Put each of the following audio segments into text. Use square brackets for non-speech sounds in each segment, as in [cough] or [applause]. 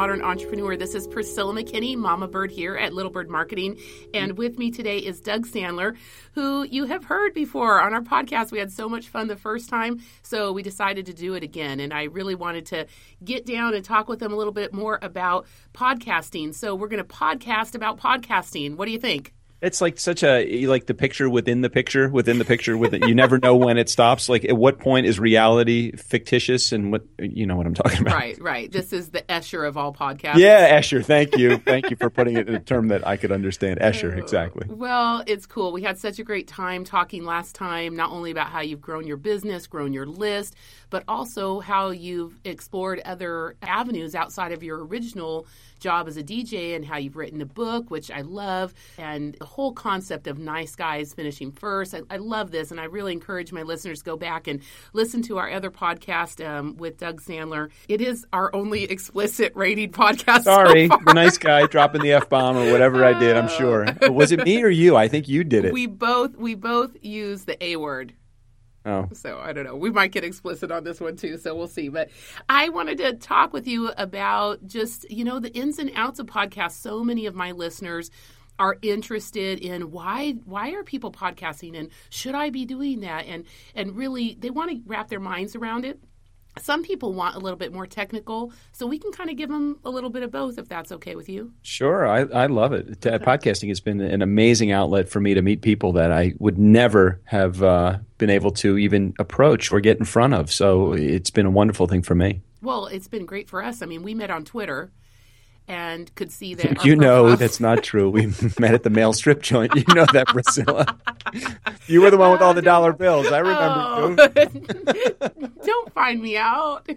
modern entrepreneur. This is Priscilla McKinney, Mama Bird here at Little Bird Marketing. And with me today is Doug Sandler, who you have heard before on our podcast. We had so much fun the first time, so we decided to do it again. And I really wanted to get down and talk with him a little bit more about podcasting. So we're going to podcast about podcasting. What do you think? It's like such a like the picture within the picture within the picture with it. You never know when it stops. Like at what point is reality fictitious and what you know what I'm talking about. Right, right. This is the Escher of all podcasts. Yeah, Escher. Thank you, thank you for putting it in a term that I could understand. Escher, oh, exactly. Well, it's cool. We had such a great time talking last time, not only about how you've grown your business, grown your list, but also how you've explored other avenues outside of your original job as a DJ and how you've written a book, which I love, and the whole concept of nice guys finishing first. I, I love this, and I really encourage my listeners to go back and listen to our other podcast um, with Doug Sandler. It is our only explicit rated podcast. Sorry, so the nice guy [laughs] dropping the f bomb or whatever I did. I'm sure. Was it me or you? I think you did it. We both we both use the A word. Oh. So I don't know. We might get explicit on this one too, so we'll see. But I wanted to talk with you about just, you know, the ins and outs of podcasts. So many of my listeners are interested in why why are people podcasting and should I be doing that? And and really they want to wrap their minds around it. Some people want a little bit more technical, so we can kind of give them a little bit of both if that's okay with you. Sure, I, I love it. Podcasting has been an amazing outlet for me to meet people that I would never have uh, been able to even approach or get in front of. So it's been a wonderful thing for me. Well, it's been great for us. I mean, we met on Twitter and could see that. [laughs] you know that's not true. We [laughs] met at the male strip joint. You know that, Priscilla. you were the one with all the dollar bills. I remember. Oh. [laughs] Don't find me out.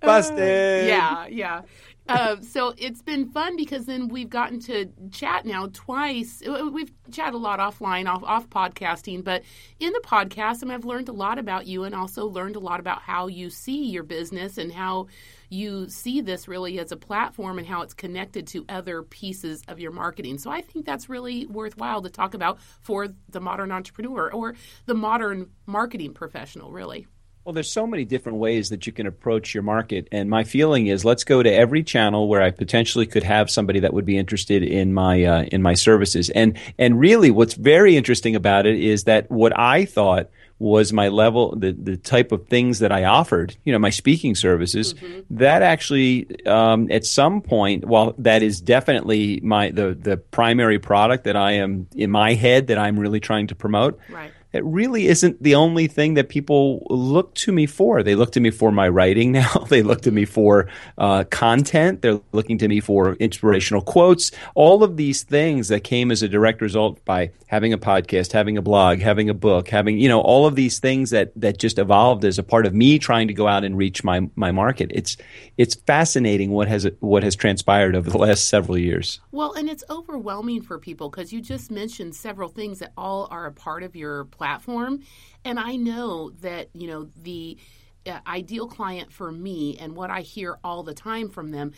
Busted. Uh, yeah, yeah. Uh, so it's been fun because then we've gotten to chat now twice. We've chatted a lot offline, off, off podcasting, but in the podcast, I mean, I've learned a lot about you and also learned a lot about how you see your business and how you see this really as a platform and how it's connected to other pieces of your marketing. So I think that's really worthwhile to talk about for the modern entrepreneur or the modern marketing professional, really. Well, there's so many different ways that you can approach your market. And my feeling is let's go to every channel where I potentially could have somebody that would be interested in my uh, in my services. And and really what's very interesting about it is that what I thought was my level, the, the type of things that I offered, you know, my speaking services, mm-hmm. that actually, um, at some point, while that is definitely my, the, the primary product that I am in my head that I'm really trying to promote. Right it really isn't the only thing that people look to me for. They look to me for my writing [laughs] now. they look to me for uh, content. They're looking to me for inspirational quotes. All of these things that came as a direct result by having a podcast, having a blog, having a book, having you know all of these things that that just evolved as a part of me trying to go out and reach my my market. It's it's fascinating what has what has transpired over the last several years. Well, and it's overwhelming for people because you just mentioned several things that all are a part of your platform. And I know that, you know, the uh, ideal client for me and what I hear all the time from them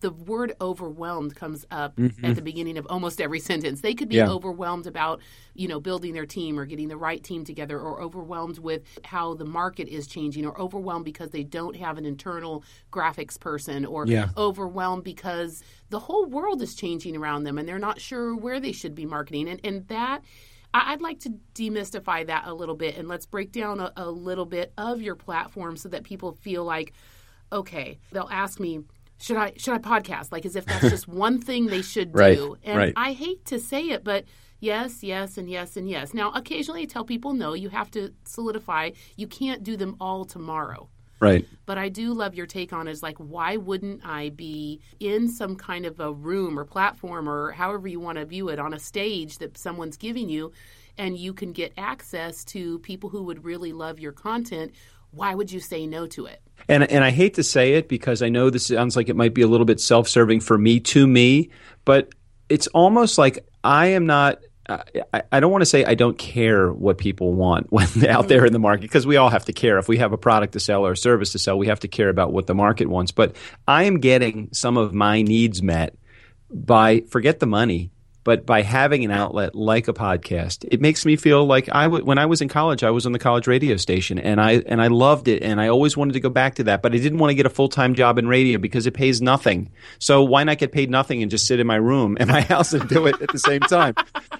the word overwhelmed comes up mm-hmm. at the beginning of almost every sentence. They could be yeah. overwhelmed about, you know, building their team or getting the right team together or overwhelmed with how the market is changing or overwhelmed because they don't have an internal graphics person or yeah. overwhelmed because the whole world is changing around them and they're not sure where they should be marketing. And and that I'd like to demystify that a little bit and let's break down a, a little bit of your platform so that people feel like okay, they'll ask me should I should I podcast? Like as if that's [laughs] just one thing they should right, do. And right. I hate to say it, but yes, yes, and yes, and yes. Now, occasionally I tell people no, you have to solidify. You can't do them all tomorrow. Right. But I do love your take on is like why wouldn't I be in some kind of a room or platform or however you want to view it on a stage that someone's giving you and you can get access to people who would really love your content why would you say no to it? And and I hate to say it because I know this sounds like it might be a little bit self-serving for me to me, but it's almost like I am not I, I, don't want to say I don't care what people want [laughs] when out there in the market because we all have to care. If we have a product to sell or a service to sell, we have to care about what the market wants. But I am getting some of my needs met by forget the money but by having an outlet like a podcast, it makes me feel like I when I was in college, I was on the college radio station, and I and I loved it, and I always wanted to go back to that, but I didn't want to get a full time job in radio because it pays nothing. So why not get paid nothing and just sit in my room and my [laughs] house and do it at the same time?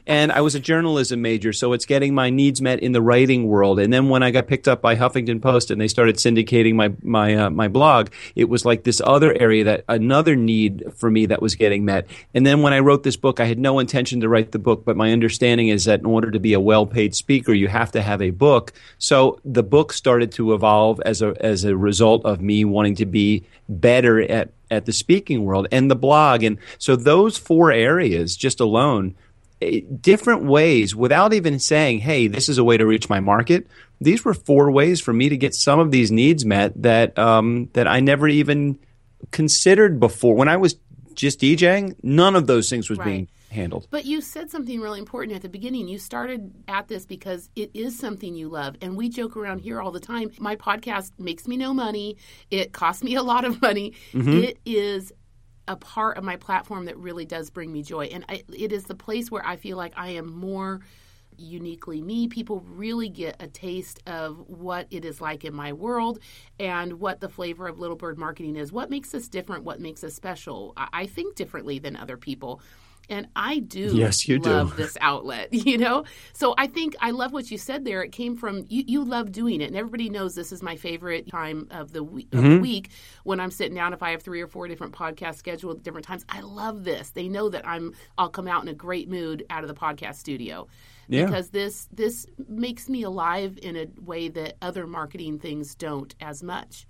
And I was a journalism major, so it's getting my needs met in the writing world. And then when I got picked up by Huffington Post and they started syndicating my my uh, my blog, it was like this other area that another need for me that was getting met. And then when I wrote this book, I had no intention to write the book, but my understanding is that in order to be a well-paid speaker, you have to have a book. So the book started to evolve as a as a result of me wanting to be better at at the speaking world and the blog. And so those four areas just alone different ways without even saying, hey, this is a way to reach my market. These were four ways for me to get some of these needs met that um, that I never even considered before. When I was just DJing, none of those things was Right. being handled. But you said something really important at the beginning. You started at this because it is something you love. And we joke around here all the time. My podcast makes me no money, it costs me a lot of money. It is a part of my platform that really does bring me joy. And I, it is the place where I feel like I am more uniquely me. People really get a taste of what it is like in my world and what the flavor of Little Bird marketing is. What makes us different? What makes us special? I, I think differently than other people. And I do Yes, you do. love this outlet, [laughs] you know? So I think I love what you said there. It came from you, you love doing it. And everybody knows this is my favorite time of the, week, of Mm-hmm. the week when I'm sitting down. If I have three or four different podcasts scheduled at different times, I love this. They know that I'm, I'll come out in a great mood out of the podcast studio Yeah. because this this makes me alive in a way that other marketing things don't as much.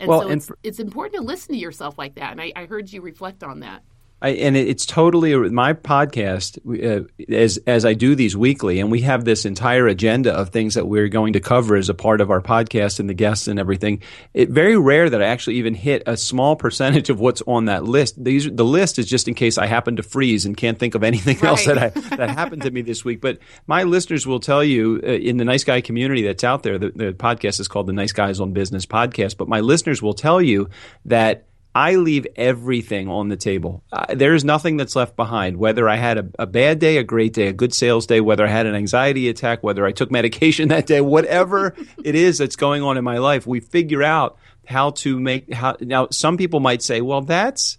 And Well, so and it's, for- it's important to listen to yourself like that. And I, I heard you reflect on that. I, and it, it's totally my podcast uh, as as I do these weekly, and we have this entire agenda of things that we're going to cover as a part of our podcast and the guests and everything. It very rare that I actually even hit a small percentage of what's on that list. These the list is just in case I happen to freeze and can't think of anything else that I, [laughs] that happened to me this week. But my listeners will tell you uh, in the nice guy community that's out there. The, the podcast is called the Nice Guys on Business podcast. But my listeners will tell you that I leave everything on the table. Uh, there is nothing that's left behind. Whether I had a, a bad day, a great day, a good sales day, whether I had an anxiety attack, whether I took medication [laughs] that day, whatever it is that's going on in my life, we figure out how to make how. Now, some people might say, "Well, that's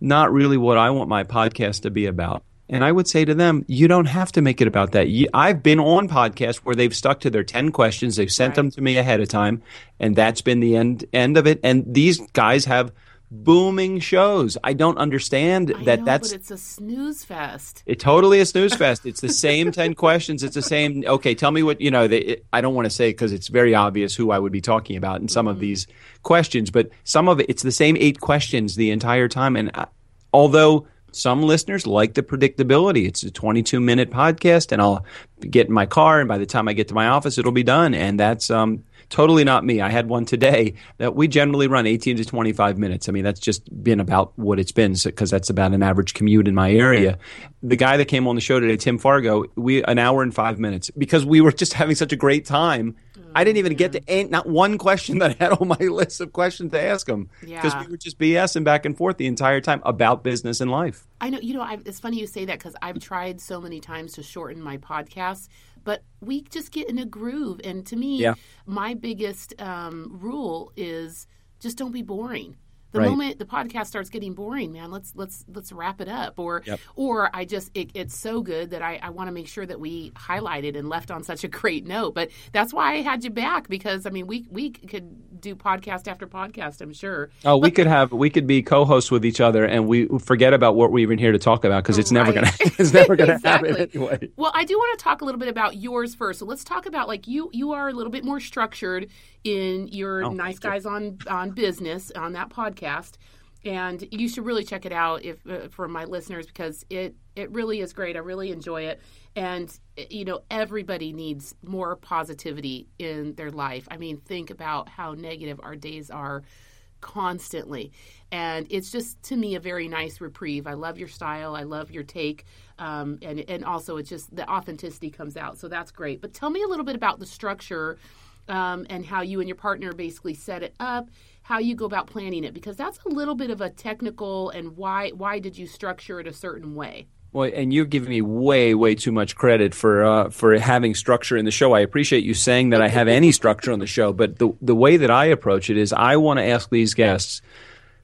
not really what I want my podcast to be about." And I would say to them, you don't have to make it about that. You, I've been on podcasts where they've stuck to their 10 questions. They've sent them to me ahead of time, and that's been the end, end of it. And these guys have booming shows. I don't understand I that know, that's but it's a snooze fest. it totally a snooze [laughs] fest. It's the same 10 questions. It's the same. Okay, tell me what, you know, they, it, I don't want to say because it's very obvious who I would be talking about in some of these questions, but some of it, it's the same eight questions the entire time. And I, although some listeners like the predictability, it's a 22 minute podcast and I'll get in my car and by the time I get to my office, it'll be done. And that's, um, totally not me. I had one today that we generally run 18 to 25 minutes. I mean, that's just been about what it's been because that's about an average commute in my area. The guy that came on the show today, Tim Fargo, we an hour and five minutes because we were just having such a great time. I didn't even get to mm-hmm. ain't not one question that I had on my [laughs] list of questions to ask him because Yeah. we were just BSing back and forth the entire time about business and life. I know, you know, i it's funny you say that because I've tried so many times to shorten my podcasts, but we just get in a groove. And to me, Yeah. my biggest um, rule is just don't be boring. The Right. moment the podcast starts getting boring, man, let's let's let's wrap it up. Or Yep. or I just it, it's so good that I, I want to make sure that we highlighted and left on such a great note. But that's why I had you back because I mean we we could do podcast after podcast. I'm sure. Oh, we could have we could be co-hosts with each other, and we forget about what we're even here to talk about because oh, [laughs] [laughs] it's never gonna it's never gonna Exactly. happen anyway. Well, I do want to talk a little bit about yours first. So let's talk about like you. You are a little bit more structured in your Oh, nice guys on on business on that podcast, and you should really check it out if uh, for my listeners because it it really is great. I really enjoy it, and uh, you know everybody needs more positivity in their life. I mean, think about how negative our days are constantly. And it's just to me a very nice reprieve. I love your style. I love your take. Um, and, and also, it's just the authenticity comes out. So that's great. But tell me a little bit about the structure um, and how you and your partner basically set it up, how you go about planning it, because that's a little bit of a technical and why, why did you structure it a certain way? Well, and you're giving me way, way too much credit for uh, for having structure in the show. I appreciate you saying that I have any structure on the show, but the the way that I approach it is I want to ask these guests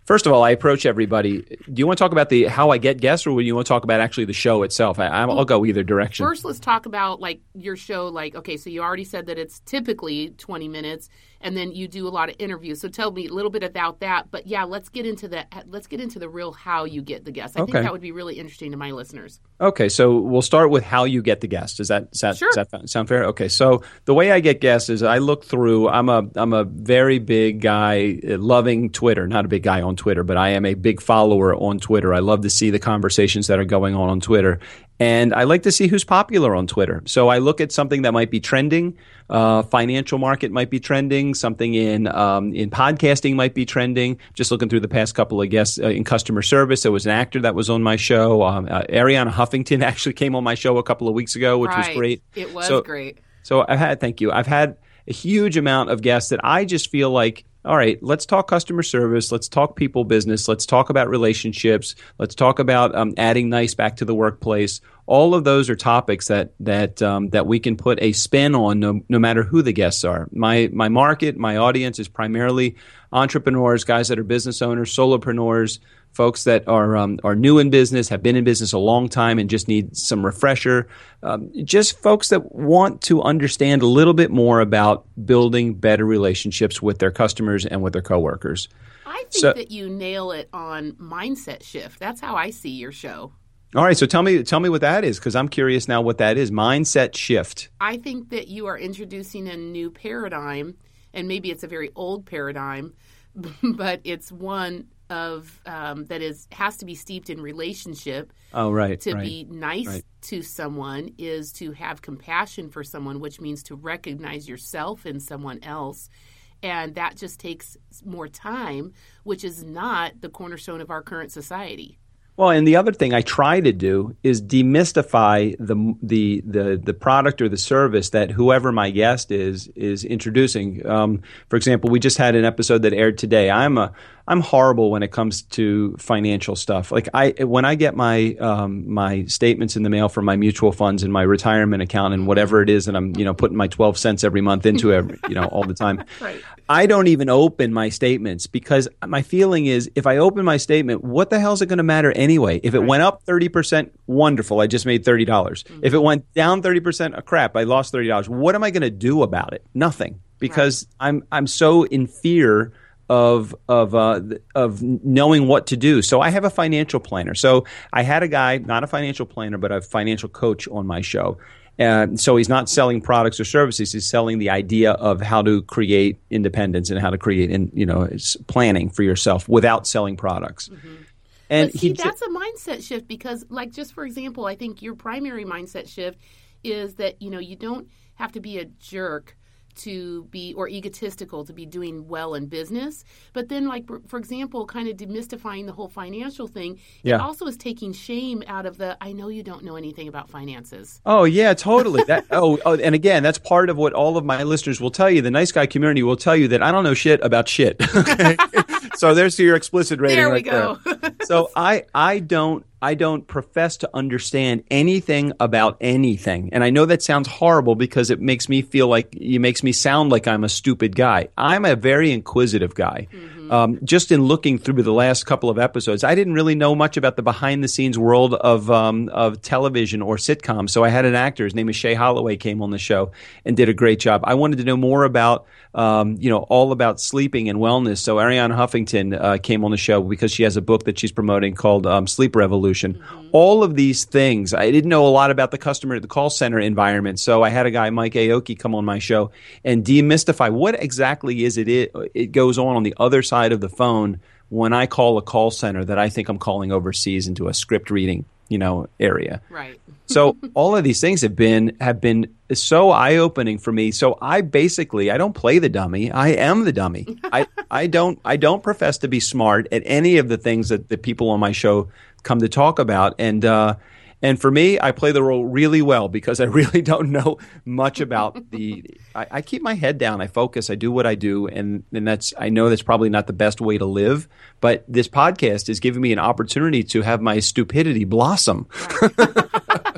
First of all, I approach everybody. Do you want to talk about the how I get guests, or do you want to talk about actually the show itself? I, will go either direction. First, let's talk about like your show. Like, okay, so you already said that it's typically twenty minutes, and then you do a lot of interviews. So tell me a little bit about that. But yeah, let's get into the let's get into the real how you get the guests. I okay. think that would be really interesting to my listeners. Okay, so we'll start with how you get the guests. Does that, that, sure. does that sound fair? Okay, so the way I get guests is I look through. I'm a I'm a very big guy uh, loving Twitter. Not a big guy on Twitter, but I am a big follower on Twitter. I love to see the conversations that are going on on Twitter, and I like to see who's popular on Twitter. So I look at something that might be trending. Uh, financial market might be trending. Something in um, in podcasting might be trending. Just looking through the past couple of guests uh, in customer service, there was an actor that was on my show. Um, uh, Arianna Huffington [laughs] actually came on my show a couple of weeks ago, which right. was great. It was so, great. So I've had thank you. I've had a huge amount of guests that I just feel like all right, let's talk customer service. Let's talk people business. Let's talk about relationships. Let's talk about um, adding nice back to the workplace. All of those are topics that that um, that we can put a spin on, no, no matter who the guests are. My my market, my audience is primarily entrepreneurs, guys that are business owners, solopreneurs, folks that are um, are new in business, have been in business a long time, and just need some refresher. Um, just folks that want to understand a little bit more about building better relationships with their customers and with their coworkers. I think so, that you nail it on mindset shift. That's how I see your show. All right, so tell me tell me what that is because I'm curious now what that is. Mindset shift. I think that you are introducing a new paradigm, and maybe it's a very old paradigm, [laughs] but it's one of um, that is has to be steeped in relationship. Oh, right. To right, be nice right. to someone is to have compassion for someone, which means to recognize yourself in someone else. And that just takes more time, which is not the cornerstone of our current society. Well, and the other thing I try to do is demystify the the the the product or the service that whoever my guest is is introducing. Um, for example, we just had an episode that aired today. I'm a I'm horrible when it comes to financial stuff. Like I, when I get my um, my statements in the mail from my mutual funds and my retirement account and whatever it is, and I'm you know putting my twelve cents every month into [laughs] it, you know, all the time. Right. I don't even open my statements because my feeling is if I open my statement, what the hell is it going to matter anyway? If it right. went up thirty percent, wonderful, I just made thirty dollars. Mm-hmm. If it went down thirty percent, oh, crap, I lost thirty dollars. What am I going to do about it? Nothing, because right. I'm I'm so in fear of of uh, of knowing what to do. So I have a financial planner. So I had a guy, not a financial planner, but a financial coach on my show. And so he's not selling products or services. He's selling the idea of how to create independence and how to create, in, you know, planning for yourself without selling products. Mm-hmm. And but see, that's a mindset shift because, like, just for example, I think your primary mindset shift is that you know you don't have to be a jerk to be or egotistical to be doing well in business. But then like for example kind of demystifying the whole financial thing yeah. it also is taking shame out of the i know you don't know anything about finances. Oh yeah totally. That [laughs] oh, oh and again that's part of what all of my listeners will tell you. The nice guy community will tell you that i don't know shit about shit [laughs] so there's your explicit rating there we right go there. [laughs] so i i don't I don't profess to understand anything about anything. And I know that sounds horrible because it makes me feel like it makes me sound like I'm a stupid guy. I'm a very inquisitive guy. Mm-hmm. Um, just in looking through the last couple of episodes, I didn't really know much about the behind the scenes world of um, of television or sitcoms. So I had an actor, his name is Shay Holloway, came on the show and did a great job. I wanted to know more about um, you know, all about sleeping and wellness. So Arianna Huffington uh, came on the show because she has a book that she's promoting called um, Sleep Revolution. Mm-hmm. All of these things, I didn't know a lot about the customer, the call center environment. So I had a guy, Mike Aoki, come on my show and demystify what exactly is it, it, it goes on on the other side of the phone when I call a call center that I think I'm calling overseas into a script reading, you know, area. Right [laughs] so all of these things have been have been so eye opening for me. So I basically I don't play the dummy. I am the dummy. [laughs] I, I don't I don't profess to be smart at any of the things that the people on my show come to talk about. And uh, And for me, I play the role really well because I [laughs] really don't know much about the. I, I, keep my head down. I focus. I do what I do, and and that's. I know that's probably not the best way to live, but this podcast is giving me an opportunity to have my stupidity blossom. [laughs]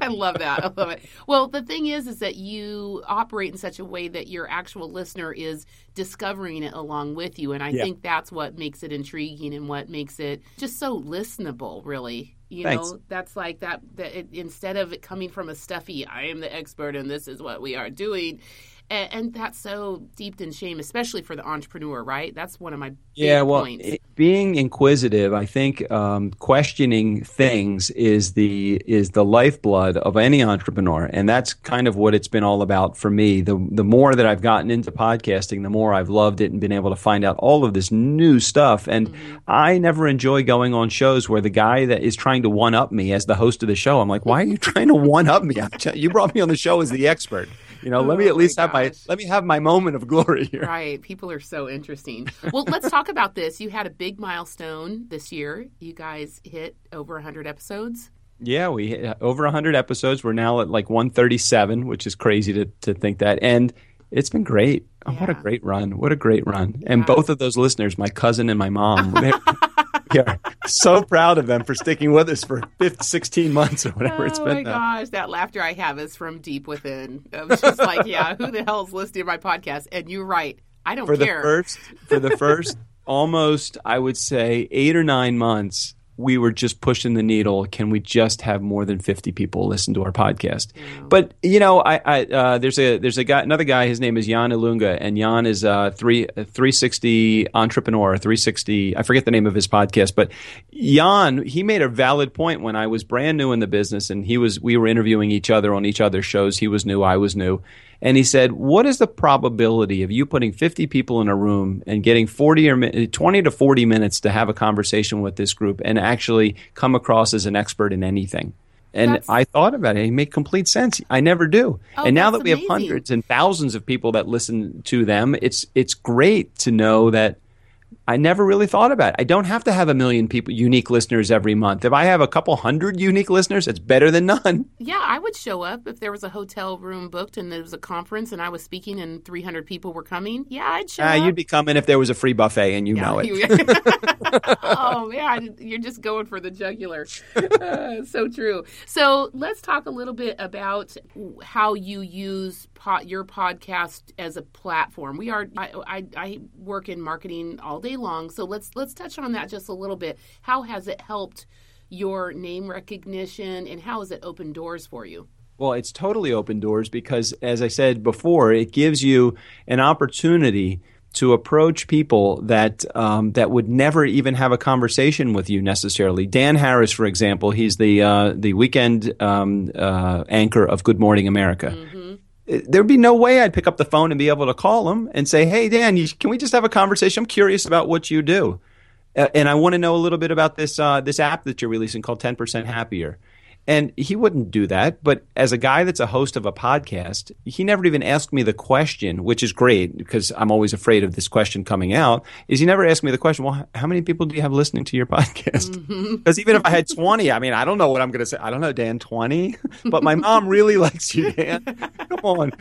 I love that. I love it. Well, the thing is, is that you operate in such a way that your actual listener is discovering it along with you, and I yeah. think that's what makes it intriguing and what makes it just so listenable. Really, you Thanks. know, that's like that. That it, instead of it coming from a stuffy, I am the expert and this is what we are doing and, and, that's so deeped in shame, especially for the entrepreneur, right? That's one of my yeah. well, it, being inquisitive, I think um, questioning things is the is the lifeblood of any entrepreneur, and that's kind of what it's been all about for me. The the more that I've gotten into podcasting, the more I've loved it and been able to find out all of this new stuff. And mm-hmm. I never enjoy going on shows where the guy that is trying to one up me as the host of the show, I'm like, why are you trying to one up me? you brought me on the show as the expert. [laughs] You know, oh, let me at oh least have my let me have my moment of glory here. Right. People are so interesting. [laughs] Well, let's talk about this. You had a big milestone this year. You guys hit over 100 episodes. Yeah, we hit uh, over 100 episodes. We're now at like 137, which is crazy to to think that. And it's been great. Oh, What a great run. What a great run. And both of those listeners, my cousin and my mom, [laughs] we are so proud of them for sticking with us for 15, 16 months or whatever oh it's been. Oh my gosh, that laughter I have is from deep within. I was just like, yeah, who the hell is listening to my podcast? And you're right. I don't for care. The first, for the first [laughs] almost, I would say, eight or nine months, we were just pushing the needle. Can we just have more than fifty people listen to our podcast? But you know, I, I uh, there's a there's a guy another guy. His name is Jan Ilunga, and Jan is a three three sixty entrepreneur. Three sixty. I forget the name of his podcast, but Jan he made a valid point when I was brand new in the business, and he was we were interviewing each other on each other's shows. He was new, I was new and he said, "What is the probability of you putting 50 people in a room and getting 40 or 20 to 40 minutes to have a conversation with this group and actually come across as an expert in anything?" And that's, I thought about it. It made complete sense. I never do. Oh, and now that we amazing. have hundreds and thousands of people that listen to them, it's it's great to know that I never really thought about it. I don't have to have a million people, unique listeners every month. If I have a couple hundred unique listeners, it's better than none. Yeah, I would show up if there was a hotel room booked and there was a conference and I was speaking and 300 people were coming. Yeah, I'd show uh, up. You'd be coming if there was a free buffet and you yeah, know it. [laughs] [laughs] oh, man, you're just going for the jugular. Uh, [laughs] so true. So let's talk a little bit about how you use your podcast as a platform. We are I, I, I work in marketing all day long, so let's let's touch on that just a little bit. How has it helped your name recognition, and how has it opened doors for you? Well, it's totally open doors because, as I said before, it gives you an opportunity to approach people that um, that would never even have a conversation with you necessarily. Dan Harris, for example, he's the uh, the weekend um, uh, anchor of Good Morning America. Mm-hmm there'd be no way I'd pick up the phone and be able to call him and say, "Hey, Dan, you, can we just have a conversation? I'm curious about what you do, uh, and I want to know a little bit about this uh, this app that you're releasing called 10% Happier." And he wouldn't do that. But as a guy that's a host of a podcast, he never even asked me the question, which is great because I'm always afraid of this question coming out. Is he never asked me the question, well, how many people do you have listening to your podcast? Because mm-hmm. even if I had 20, I mean, I don't know what I'm going to say. I don't know, Dan, 20? But my mom really [laughs] likes you, Dan. Come on.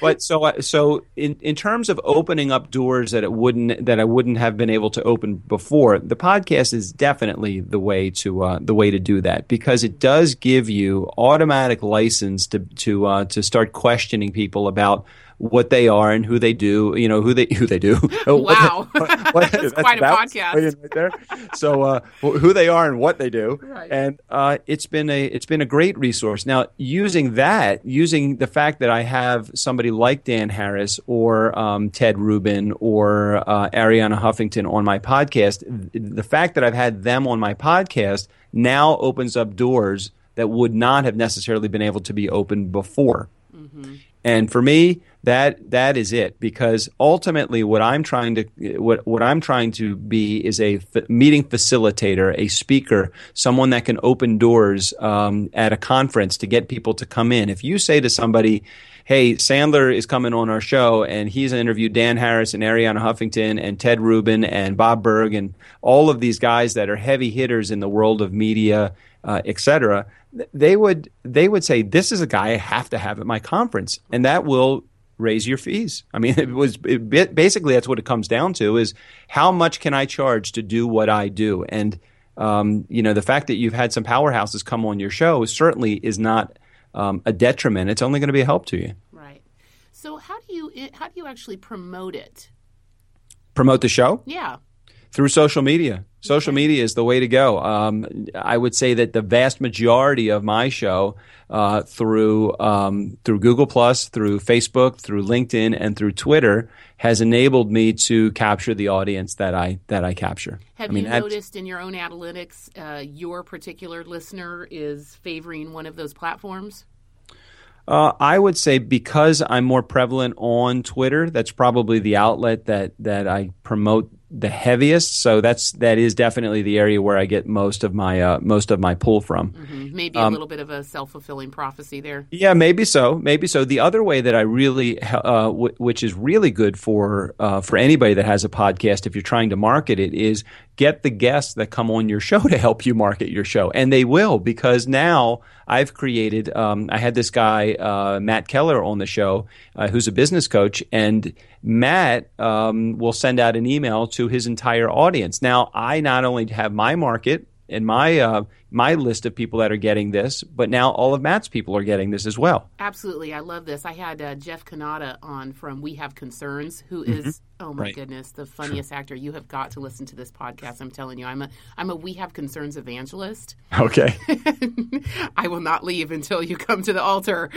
But so, uh, so in, in terms of opening up doors that it wouldn't, that I wouldn't have been able to open before, the podcast is definitely the way to, uh, the way to do that because it does give you automatic license to to uh, to start questioning people about what they are and who they do, you know, who they who they do. [laughs] wow, [laughs] what, what, that's, [laughs] that's, quite a podcast right there. So uh, who they are and what they do, right. and uh, it's been a it's been a great resource. Now using that, using the fact that I have somebody like Dan Harris or um, Ted Rubin or uh, Arianna Huffington on my podcast, the fact that I've had them on my podcast now opens up doors that would not have necessarily been able to be opened before. Mm-hmm. And for me, that that is it because ultimately what i'm trying to what what i'm trying to be is a f- meeting facilitator a speaker someone that can open doors um, at a conference to get people to come in if you say to somebody hey sandler is coming on our show and he's interviewed dan harris and arianna huffington and ted rubin and bob burg and all of these guys that are heavy hitters in the world of media uh, et cetera they would they would say this is a guy I have to have at my conference, and that will raise your fees. I mean, [laughs] it was it, basically that's what it comes down to is how much can I charge to do what I do, and um, you know the fact that you've had some powerhouses come on your show certainly is not um, a detriment. It's only going to be a help to you. Right. So how do you how do you actually promote it? Promote the show? Yeah. Through social media. Social media is the way to go. Um, I would say that the vast majority of my show uh, through um, through Google Plus, through Facebook, through LinkedIn, and through Twitter has enabled me to capture the audience that I that I capture. Have I mean, you noticed in your own analytics uh, your particular listener is favoring one of those platforms? Uh, I would say because I'm more prevalent on Twitter, that's probably the outlet that that I promote the heaviest. So that's that is definitely the area where I get most of my uh, most of my pull from. Mm-hmm. Maybe a um, little bit of a self fulfilling prophecy there. Yeah, maybe so. Maybe so. The other way that I really, uh, w- which is really good for uh, for anybody that has a podcast, if you're trying to market it, is get the guests that come on your show [laughs] to help you market your show, and they will because now I've created. Um, I had this guy uh, Matt Keller on the show, uh, who's a business coach, and Matt um, will send out an email to his entire audience. Now, I not only have my market and my uh, my list of people that are getting this, but now all of Matt's people are getting this as well. Absolutely, I love this. I had uh, Jeff Cannata on from We Have Concerns, who is, mm-hmm. Oh my right. goodness, the funniest actor. You have got to listen to this podcast. I'm telling you, I'm a I'm a We Have Concerns evangelist. Okay, [laughs] I will not leave until you come to the altar.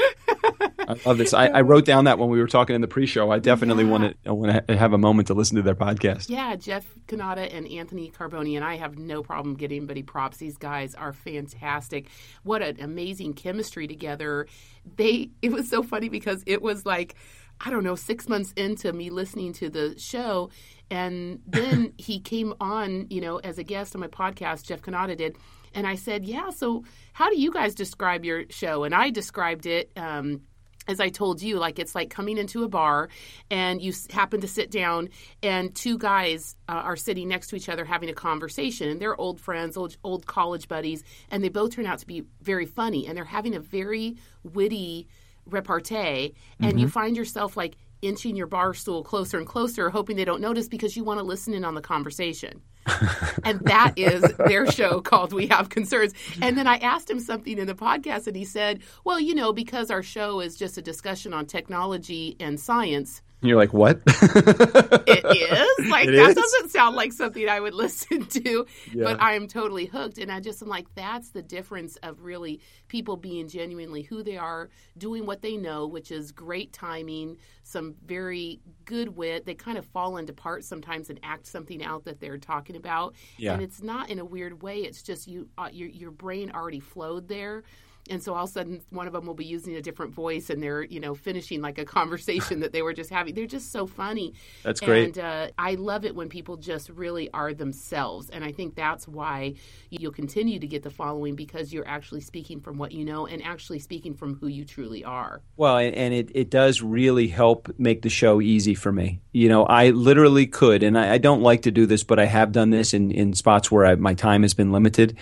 I love this. I, I, wrote down that when we were talking in the pre-show. I definitely yeah. want to want to have a moment to listen to their podcast. Yeah, Jeff Cannata and Anthony Carboni, and I have no problem getting anybody props. These guys are fantastic. What an amazing chemistry together. They it was so funny because it was like I don't know, six months into me listening to the show. And [laughs] then he came on, you know, as a guest on my podcast, Jeff Cannata did. And I said, Yeah, so how do you guys describe your show? And I described it um, as I told you, like it's like coming into a bar and you happen to sit down and two guys uh, are sitting next to each other having a conversation and they're old friends, old, old college buddies, and they both turn out to be very funny and they're having a very witty repartee and mm-hmm. you find yourself like inching your bar stool closer and closer, hoping they don't notice because you want to listen in on the conversation. [laughs] and that is their show called We Have Concerns. And then I asked him something in the podcast, and he said, Well, you know, because our show is just a discussion on technology and science, and you're like, what? it [laughs] is like it that is? doesn't sound like something I would [laughs] listen to, yeah. but I am totally hooked. And I just am like, that's the difference of really people being genuinely who they are, doing what they know, which is great timing, some very good wit. They kind of fall into parts sometimes and act something out that they're talking about, yeah. and it's not in a weird way. It's just you, uh, your your brain already flowed there and so all of a sudden one of them will be using a different voice and they're you know finishing like a conversation that they were just having. They're just so funny. That's great. And uh, i love it when people just really are themselves. And i think that's why you'll continue to get the following because you're actually speaking from what you know and actually speaking from who you truly are. Well and it, it does really help make the show easy for me. You know i literally could and i, I don't like to do this but i have done this in, in spots where I, my time has been limited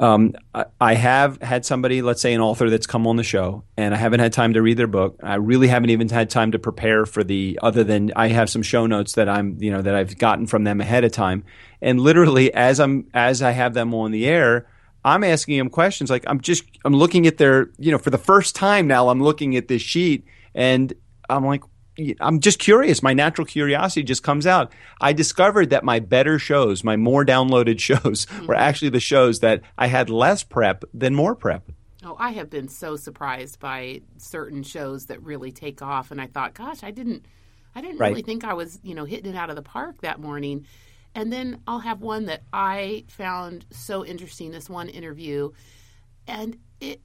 um, I have had somebody, let's say an author that's come on the show, and I haven't had time to read their book. I really haven't even had time to prepare for the other than I have some show notes that I'm, you know, that I've gotten from them ahead of time. And literally, as I'm as I have them on the air, I'm asking them questions. Like I'm just I'm looking at their, you know, for the first time now, I'm looking at this sheet, and I'm like, I'm just curious. My natural curiosity just comes out. I discovered that my better shows, my more downloaded [laughs] shows, mm-hmm. were actually the shows that I had less prep than more prep. Oh, I have been so surprised by certain shows that really take off, and I thought, gosh, I didn't, I didn't right. really think I was, you know, hitting it out of the park that morning. And then I'll have one that I found so interesting. This one interview, and it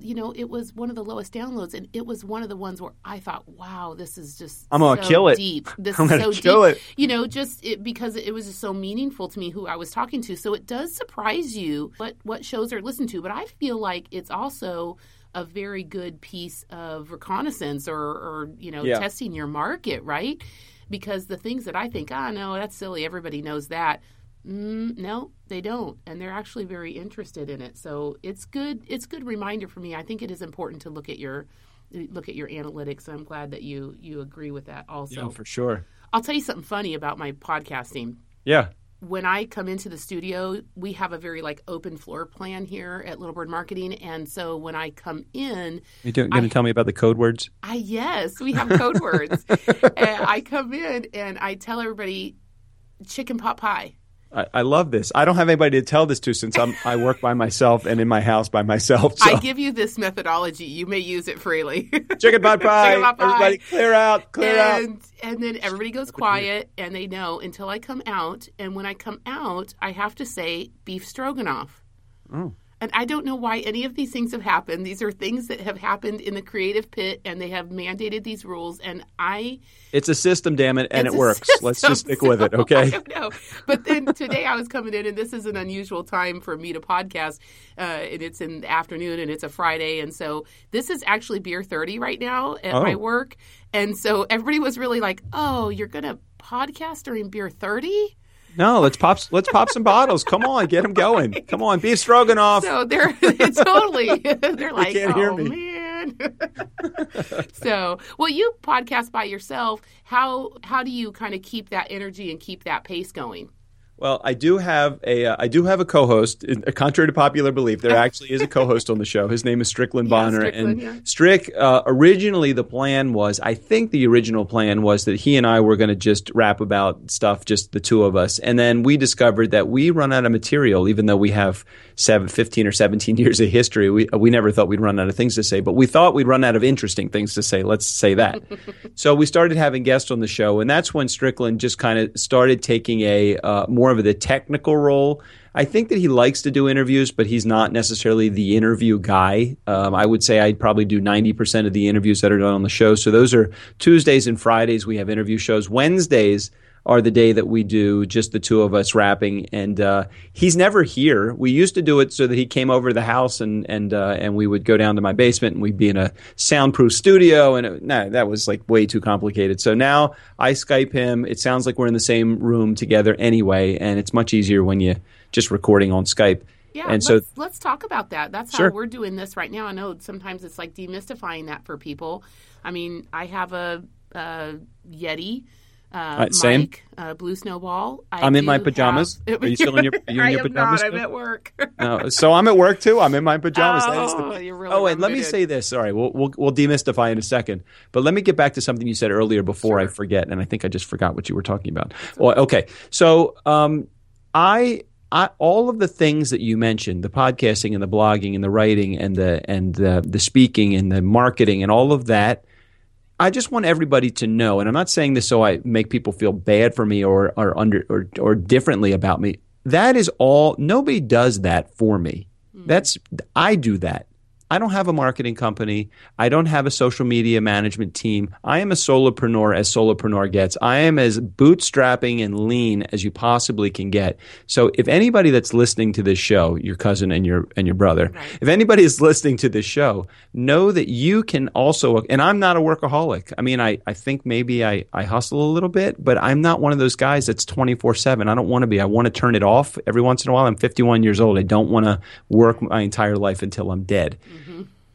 you know it was one of the lowest downloads and it was one of the ones where i thought wow this is just I'm gonna so kill it. deep [laughs] this I'm is gonna so kill deep it. you know just it, because it was just so meaningful to me who i was talking to so it does surprise you what what shows are listened to but i feel like it's also a very good piece of reconnaissance or, or you know Yeah. testing your market right because the things that i think ah no that's silly everybody knows that Mm, no, they don't, and they're actually very interested in it. So it's good. It's a good reminder for me. I think it is important to look at your look at your analytics. I'm glad that you you agree with that. Also, Yeah, for sure. I'll tell you something funny about my podcasting. Yeah. When I come into the studio, we have a very like open floor plan here at Little Bird Marketing, and so when I come in, You going to tell me about the code words? I yes, we have code words. [laughs] and I come in and I tell everybody chicken pot pie. I, I love this. I don't have anybody to tell this to since I'm I work by myself and in my house by myself. So. I give you this methodology. You may use it freely. [laughs] Chicken pot pie. Chicken pot pie. Everybody clear out. Clear out. and and then everybody goes quiet and they know until I come out. And when I come out, I have to say beef stroganoff. Oh. And I don't know why any of these things have happened. These are things that have happened in the creative pit, and they have mandated these rules. And I It's a system, damn it, and it works. Let's just stick with it, [laughs] okay? Know. But then today I was coming in, and this is an unusual time for me to podcast. Uh, and it's in the afternoon, and it's a Friday. And so this is actually beer 30 right now at Oh. my work. And so everybody was really like, oh, you're going to podcast during beer 30? No, let's pop. Let's pop some bottles. Come on, get them going. [laughs] Come on, beef stroganoff. So they're [laughs] totally, [laughs] they're like, can't hear oh, me." man. so, well, you podcast by yourself. How how do you kind of keep that energy and keep that pace going? Well, I do have a uh, I do have a co-host. Uh, Contrary to popular belief, there actually is a co-host on the show. His name is Strickland [laughs] Yeah, Bonner, Strickland, and yeah. Strick. Uh, originally, the plan was I think the original plan was that he and I were going to just rap about stuff, just the two of us, and then we discovered that we run out of material, even though we have seven, 15 or seventeen [laughs] years of history. We we never thought we'd run out of things to say, but we thought we'd run out of interesting things to say. Let's say that. [laughs] so we started having guests on the show, and that's when Strickland just kind of started taking a uh, more of the technical role. I think that he likes to do interviews, but he's not necessarily the interview guy. Um, I would say I'd probably do 90% of the interviews that are done on the show. So those are Tuesdays and Fridays. We have interview shows. Wednesdays are the day that we do just the two of us rapping, and uh, he's never here. We used to do it so that he came over to the house, and and uh, and we would go down to my basement, and we'd be in a soundproof studio, and it, no, that was like way too complicated. So now I Skype him. It sounds like we're in the same room together anyway, and it's much easier when you just recording on Skype. Yeah, and let's, so let's talk about that. That's how Sure. we're doing this right now. I know sometimes it's like demystifying that for people. I mean, I have a, a Yeti. Uh, Right, same. mic, uh, Blue Snowball. I I'm in my pajamas. have- Are you still in your- [laughs] are you in I your am pajamas Not, I'm at work. [laughs] No, so I'm at work too. I'm in my pajamas. That is the- Oh, you're really oh, and let me say this. Sorry, we'll, we'll we'll demystify in a second. But let me get back to something you said earlier before I forget, and I think I just forgot what you were talking about. Well, okay, so um, I. I, all of the things that you mentioned, the podcasting and the blogging and the writing and the and the, the speaking and the marketing and all of that, I just want everybody to know, and I'm not saying this so I make people feel bad for me or or under or, or differently about me. That is all. Nobody does that for me. Hmm. That's I do that. I don't have a marketing company. I don't have a social media management team. I am a solopreneur as solopreneur gets. I am as bootstrapping and lean as you possibly can get. So if anybody that's listening to this show, your cousin and your and your brother, if anybody is listening to this show, know that you can also and I'm not a workaholic. I mean, I, I think maybe I, I hustle a little bit, but I'm not one of those guys that's 24/7. I don't want to be. I want to turn it off every once in a while. I'm 51 years old. I don't want to work my entire life until I'm dead. Mm-hmm.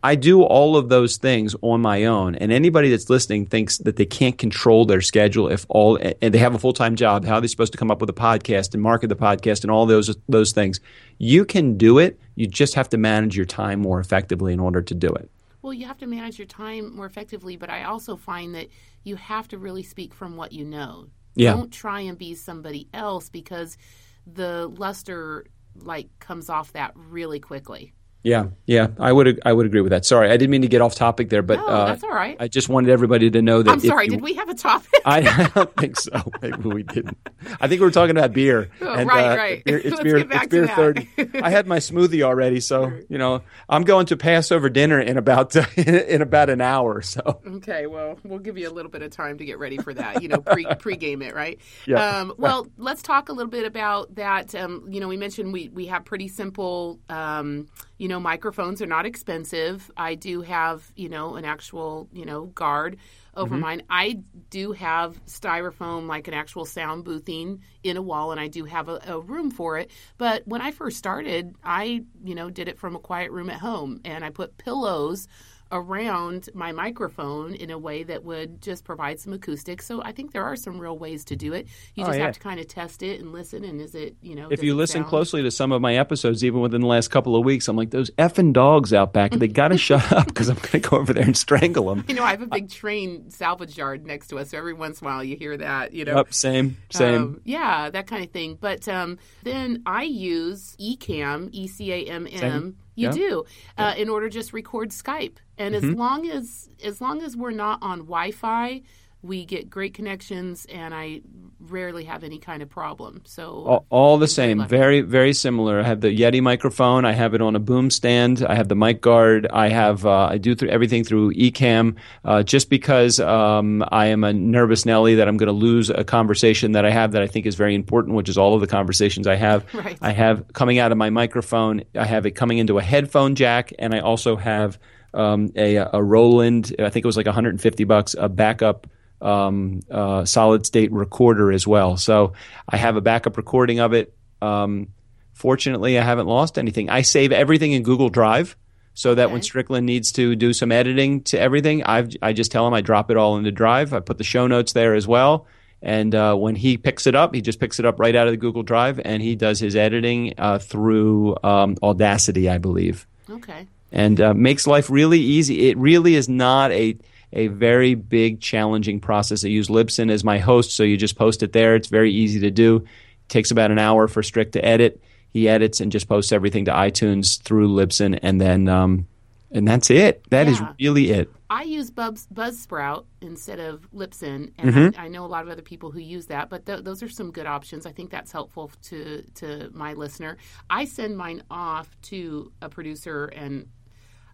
I do all of those things on my own, and anybody that's listening thinks that they can't control their schedule if all and they have a full time job. How are they supposed to come up with a podcast and market the podcast and all those those things? You can do it. You just have to manage your time more effectively in order to do it. Well, you have to manage your time more effectively, but I also find that you have to really speak from what you know. Yeah. Don't try and be somebody else because the luster like comes off that really quickly. Yeah, yeah, I would I would agree with that. Sorry, I didn't mean to get off topic there, but no, uh, that's all right. I just wanted everybody to know that. I'm sorry. you, did we have a topic? I, [laughs] I, don't think so. Maybe we didn't. I think we were talking about beer. [laughs] And, right, uh, right. Beer, it's Let's beer. it's beer thirty. I had my smoothie already, so [laughs] you know I'm going to Passover dinner in about in about an hour. Or so Okay, well, we'll give you a little bit of time to get ready for that. You know, pre pregame it, right? Yeah. Um, well, let's talk a little bit about that. Um, you know, we mentioned we we have pretty simple. Um, you know, microphones are not expensive. I do have you know an actual you know guard over mm-hmm. mine. I do have styrofoam, like an actual sound boothing in a wall, and I do have a, a room for it. But when I first started, I you know did it from a quiet room at home, and I put pillows around my microphone in a way that would just provide some acoustics. So I think there are some real ways to do it. You Oh, just yeah. have to kind of test it and listen. And is it you know? if you listen sound- closely to some of my episodes, even within the last couple of weeks, I'm like those effing dogs out back. They got to [laughs] shut up because I'm going to go over there and strangle them. You know, I have a big train salvage yard next to us, so every once in a while you hear that. You know, Yep, same, same. Um, yeah, that kind of thing. But um, then I use Ecamm, E C A M M. You Yeah. do uh, in order to just record Skype, and Mm-hmm. as long as as long as we're not on Wi-Fi, we get great connections, and I rarely have any kind of problem. So all, all the same, very very similar. I have the Yeti microphone. I have it on a boom stand. I have the mic guard. I have uh, I do th- everything through Ecamm Uh, just because um, I am a nervous Nelly that I'm going to lose a conversation that I have that I think is very important, which is all of the conversations I have. [laughs] Right. I have coming out of my microphone. I have it coming into a headphone jack, and I also have um, a a Roland. I think it was like 150 bucks. A backup um, uh, solid state recorder as well. So I have a backup recording of it. Um, fortunately, I haven't lost anything. I save everything in Google Drive. So that when Strickland needs to do some editing to everything, I've, I just tell him I drop it all into Drive. I put the show notes there as well. And uh, when he picks it up, he just picks it up right out of the Google Drive and he does his editing uh, through um, Audacity, I believe okay, and uh, makes life really easy. It really is not a a very big challenging process. I use Libsyn as my host, so you just post it there. It's very easy to do. It takes about an hour for Strick to edit. He edits and just posts everything to iTunes through Libsyn, and then um, and that's it. That is Yeah. really it. I use Buzz, Buzzsprout instead of Libsyn, and Mm-hmm. I, I know a lot of other people who use that. But th- those are some good options. I think that's helpful to to my listener. I send mine off to a producer, and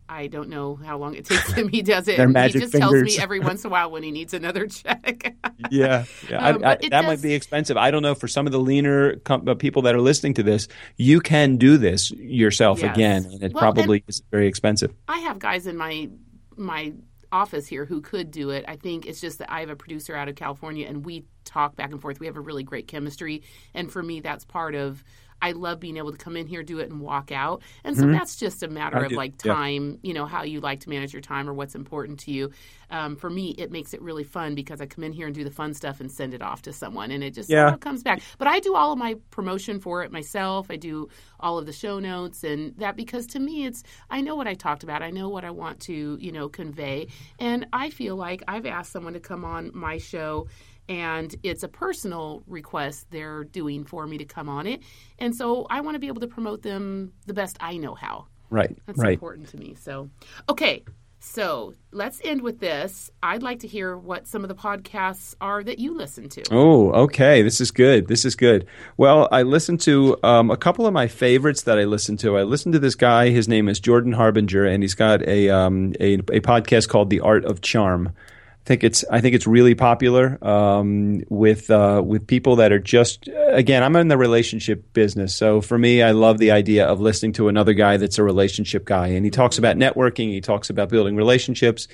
I don't know how long it takes him. He does it. Magic he just tells me every once in a while when he needs another [laughs] check. Yeah, yeah. Um, I, I, that does- might be expensive. I don't know. For some of the leaner com- uh, people that are listening to this, you can do this yourself Yes. again, and it Well, probably is very expensive. I have guys in my my office here who could do it. I think it's just that I have a producer out of California and we talk back and forth. We have a really great chemistry, and for me, that's part of. I love being able to come in here, do it, and walk out. And so that's just a matter of like yeah. time, you know, how you like to manage your time or what's important to you. Um, for me, it makes it really fun because I come in here and do the fun stuff and send it off to someone, and it just Yeah. comes back. But I do all of my promotion for it myself. I do all of the show notes and that because to me, it's I know what I talked about. I know what I want to you know convey, and I feel like I've asked someone to come on my show. And it's a personal request they're doing for me to come on it. And so I want to be able to promote them the best I know how. Right, That's right. important to me. So, okay. So let's end with this. I'd like to hear what some of the podcasts are that you listen to. Oh, okay. This is good. This is good. Well, I listened to um, a couple of my favorites that I listen to. I listened to this guy. His name is Jordan Harbinger, and he's got a um, a, a podcast called The Art of Charm. Think it's I think it's really popular um, with uh, with people that are just again I'm in the relationship business. So for me I love the idea of listening to another guy that's a relationship guy. And he talks about networking. He talks about building relationships.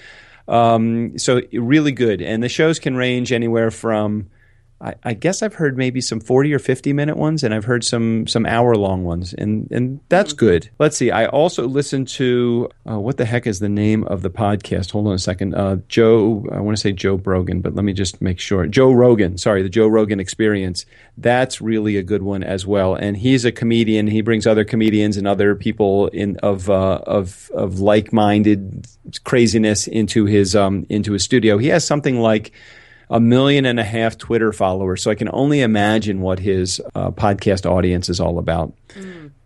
Um, so really good. And the shows can range anywhere from I, I guess I've heard maybe some 40 or 50 minute ones, and I've heard some some hour long ones, and and that's good. Let's see. I also listened to uh, what the heck is the name of the podcast? Hold on a second. Uh, Joe, I want to say Joe Brogan, but let me just make sure. Joe Rogan. Sorry, the Joe Rogan Experience. That's really a good one as well. And he's a comedian. He brings other comedians and other people in of uh, of of like minded craziness into his um into his studio. He has something like a million and a half Twitter followers. So I can only imagine what his uh, podcast audience is all about.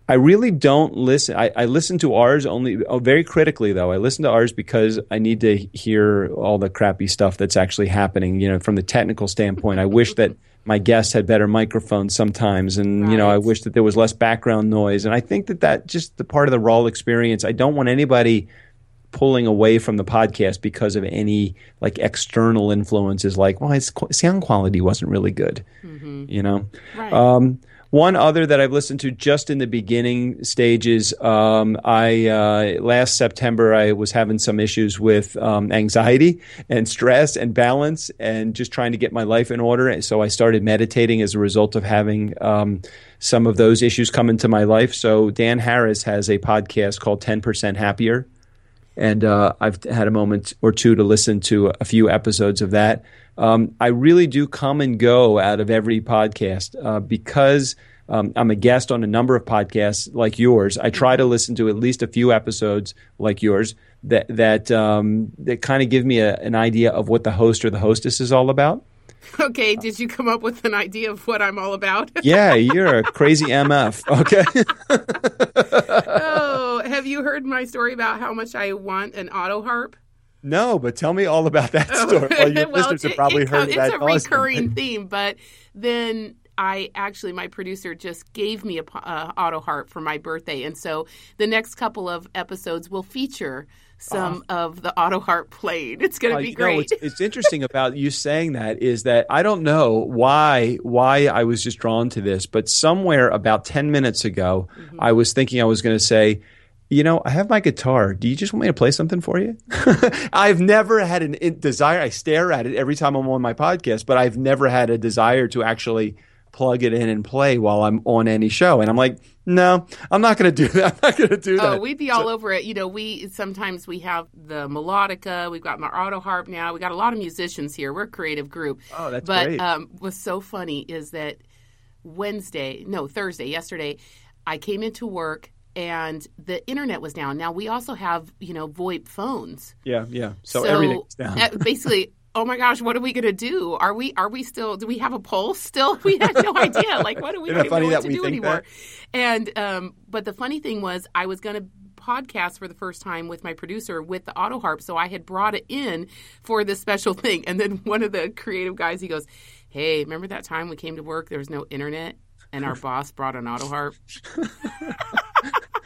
I really don't listen. I, I listen to ours only oh, very critically, though. I listen to ours because I need to hear all the crappy stuff that's actually happening. You know, from the technical standpoint, I wish that my guests had better microphones sometimes, and right. you know, I wish that there was less background noise. And I think that that just the part of the raw experience. I don't want anybody pulling away from the podcast because of any like external influences like well his sound quality wasn't really good mm-hmm. you know right. um, one other that I've listened to just in the beginning stages. Um, I uh, last September I was having some issues with um, anxiety and stress and balance and just trying to get my life in order. So I started meditating as a result of having um, some of those issues come into my life. So Dan Harris has a podcast called Ten Percent Happier, and uh, I've had a moment or two to listen to a few episodes of that. Um, I really do come and go out of every podcast uh, because um, I'm a guest on a number of podcasts like yours. I try to listen to at least a few episodes like yours that that um, that kind of give me a, an idea of what the host or the hostess is all about. Okay, did you come up with an idea of what I'm all about? yeah, you're a crazy MF. Okay. [laughs] [laughs] oh, [laughs] have you heard my story about how much I want an auto harp? No, but tell me all about that [laughs] story. Well, your [laughs] well, listeners have probably it, heard that. It's a recurring theme, but then I actually, my producer just gave me a uh, auto harp for my birthday, and so the next couple of episodes will feature some uh, of the auto harp played. It's going to uh, be great. Know, it's, it's interesting about you saying that is that I don't know why why I was just drawn to this, but somewhere about ten minutes ago, mm-hmm. I was thinking I was going to say you know, I have my guitar. Do you just want me to play something for you? [laughs] I've never had a desire. I stare at it every time I'm on my podcast, but I've never had a desire to actually plug it in and play while I'm on any show. And I'm like, no, I'm not going to do [laughs] that. I'm not going to do that. Oh, we'd be all over it. You know, we sometimes we have the melodica. We've got my auto harp now. We got a lot of musicians here. We're a creative group. Oh, that's but, great. But um, what's so funny is that Wednesday, no, Thursday, yesterday, I came into work and the internet was down. Now we also have you know VoIP phones. Yeah, yeah. So, so everything's down. basically, oh my gosh, what are we going to do? Are we are we still? Do we have a pulse still? [laughs] We had no idea. Like, what do we what to do anymore? That? And um, but the funny thing was, I was going to podcast for the first time with my producer with the auto harp, so I had brought it in for this special thing. And then one of the creative guys, he goes, "Hey, remember that time we came to work? There was no internet." And our [laughs] boss brought an auto harp. [laughs]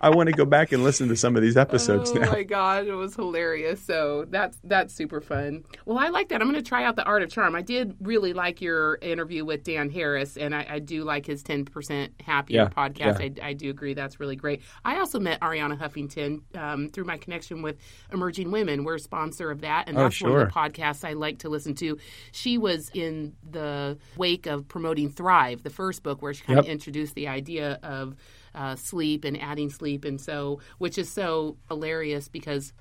I want to go back and listen to some of these episodes oh now. Oh my god, it was hilarious. So that's that's super fun. Well, I like that. I'm going to try out the Art of Charm. I did really like your interview with Dan Harris, and I, I do like his 10% Happier yeah, podcast. Yeah. I, I, do agree that's really great. I also met Arianna Huffington um, through my connection with Emerging Women. We're a sponsor of that, and oh, that's sure. one of the podcasts I like to listen to. She was in the wake of promoting Thrive, the first book, where she kind yep. of introduced the idea of uh, sleep and adding sleep, and so which is so hilarious because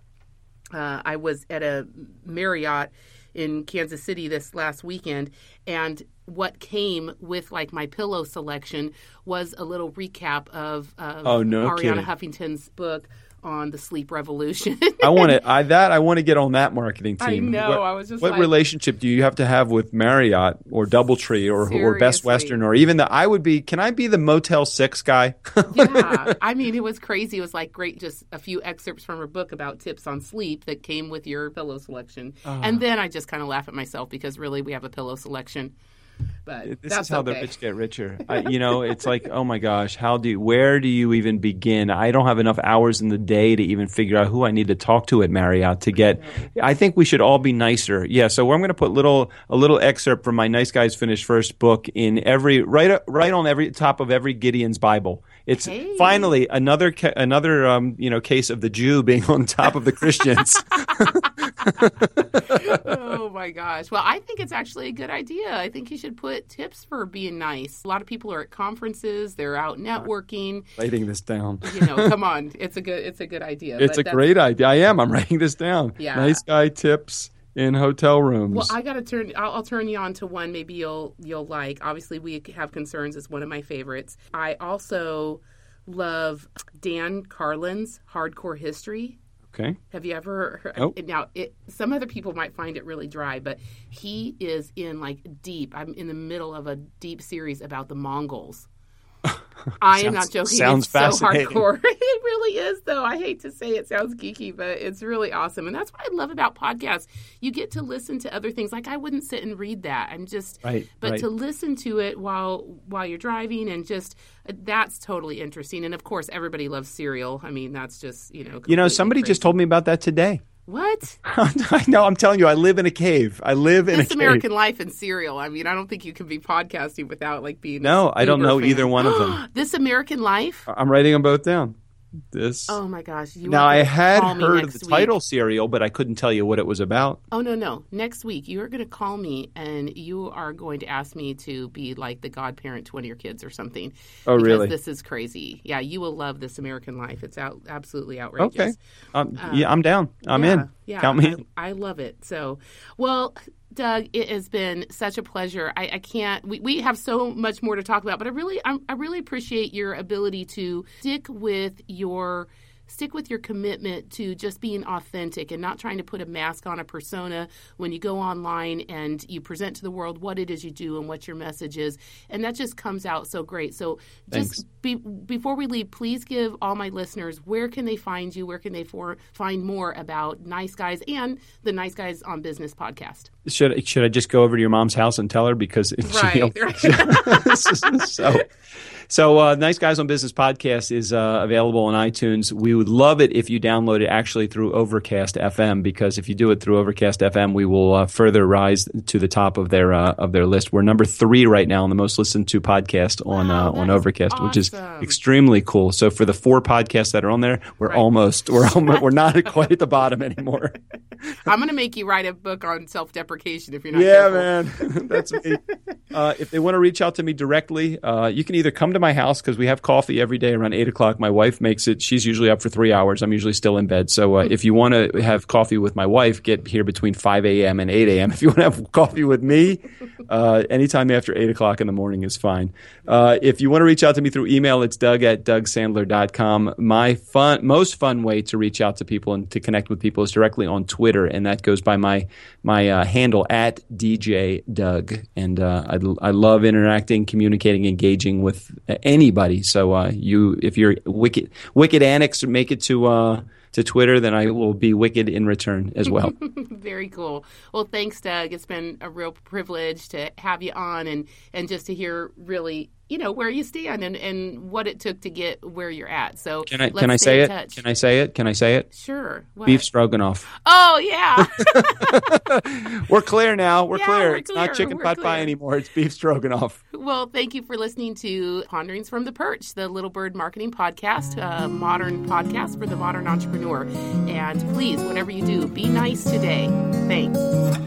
uh, I was at a Marriott in Kansas City this last weekend, and what came with like my pillow selection was a little recap of, of oh, no Arianna kidding. Huffington's book on the sleep revolution. [laughs] I want to I that I want to get on that marketing team. I know. What, I was just what like, relationship do you have to have with Marriott or DoubleTree or seriously. or Best Western or even the I would be can I be the Motel 6 guy? [laughs] yeah. I mean, it was crazy. It was like great just a few excerpts from her book about tips on sleep that came with your pillow selection. Uh. And then I just kind of laugh at myself because really we have a pillow selection but this is how okay. the rich get richer. [laughs] I, you know, it's like, oh my gosh, how do you, where do you even begin? I don't have enough hours in the day to even figure out who I need to talk to at Marriott to get. I think we should all be nicer. Yeah, so I'm going to put little a little excerpt from my Nice Guys Finish First book in every right right on every top of every Gideon's Bible. It's hey. finally another another um, you know case of the Jew being on top of the Christians. [laughs] [laughs] oh my gosh. Well, I think it's actually a good idea. I think you should put tips for being nice. A lot of people are at conferences, they're out networking. Writing this down. you know, come [laughs] on. It's a good it's a good idea. It's a great idea. I am. I'm writing this down. Yeah. Nice guy tips in hotel rooms. Well, I got to turn. I'll, I'll, turn you on to one. Maybe you'll you'll like. Obviously, we have concerns. It's one of my favorites. I also love Dan Carlin's Hardcore History. Okay. Have you ever heard? Nope. Now, it, some other people might find it really dry, but he is in like deep. I'm in the middle of a deep series about the Mongols. [laughs] I Sounds- am not joking. sounds it's so hardcore. [laughs] it really is, though. I hate to say it sounds geeky, but it's really awesome. And that's what I love about podcasts. You get to listen to other things. Like I wouldn't sit and read that. I'm just, Right, but right. to listen to it while while you're driving and just uh, that's totally interesting. And of course, everybody loves Serial. I mean, that's just you know. You know, somebody crazy. just told me about that today. What [laughs] I know. I'm telling you, I live in a cave. I live in this a cave. American Life and Serial. I mean, I don't think you can be podcasting without like being. No, I don't know fan. either one of them. [gasps] this American Life. I'm writing them both down. This. Oh my gosh! You now I had heard of the week. title serial, but I couldn't tell you what it was about. Oh no, no! Next week you are going to call me and you are going to ask me to be like the godparent to one of your kids or something. Oh, because really? This is crazy. Yeah, you will love this American Life. It's out absolutely outrageous. Okay. Um, yeah, I'm down. I'm yeah, in. Yeah, Count me I, in. I love it. So, well, Doug, it has been such a pleasure. I, I can't. We, we have so much more to talk about, but I really, I, I really appreciate your ability to stick with your stick with your commitment to just being authentic and not trying to put a mask on a persona when you go online and you present to the world what it is you do and what your message is. And that just comes out so great. So just be, before we leave please give all my listeners where can they find you? Where can they for, find more about nice guys and the nice guys on business podcast? Should should I just go over to your mom's house and tell her? Because [laughs] it's right, right. [laughs] so so uh, nice guys on business podcast is uh, available on itunes we would love it if you download it actually through overcast fm because if you do it through overcast fm we will uh, further rise to the top of their uh, of their list we're number three right now on the most listened to podcast on Wow, uh, on overcast which is extremely cool so for the four podcasts that are on there we're Right. almost we're [laughs] almost, we're not quite at the bottom anymore [laughs] i'm going to make you write a book on self-deprecation if you're not yeah, careful. man, [laughs] that's me. Uh, if they want to reach out to me directly, uh, you can either come to my house because we have coffee every day around eight o'clock. My wife makes it; she's usually up for three hours. I'm usually still in bed. So uh, if you want to have coffee with my wife, get here between five a.m. and eight a.m. [laughs] If you want to have coffee with me, uh, anytime after eight o'clock in the morning is fine. Uh, if you want to reach out to me through email, it's Doug at DougSandler.com. My fun, most fun way to reach out to people and to connect with people is directly on Twitter, and that goes by my my uh, handle at DJ Doug. And uh, I, I love interacting, communicating, engaging with anybody. So uh, you, if you're wicked wicked annex, make it to uh, to Twitter, then I will be wicked in return as well. [laughs] Very cool. Well, thanks, Doug. It's been a real privilege to have you on and, and just to hear really, you know, where you stand and, and what it took to get where you're at. So Can I can I say it? touch. Can I say it? Can I say it? Sure. What? Beef stroganoff. Oh yeah. [laughs] We're clear now. We're Yeah, clear. we're it's clear. not chicken We're pot pie anymore. It's beef stroganoff. well, thank you for listening to Ponderings from the Perch, the Little Bird Marketing Podcast, a modern podcast for the modern entrepreneur. And please, whatever you do, be nice today. Thanks.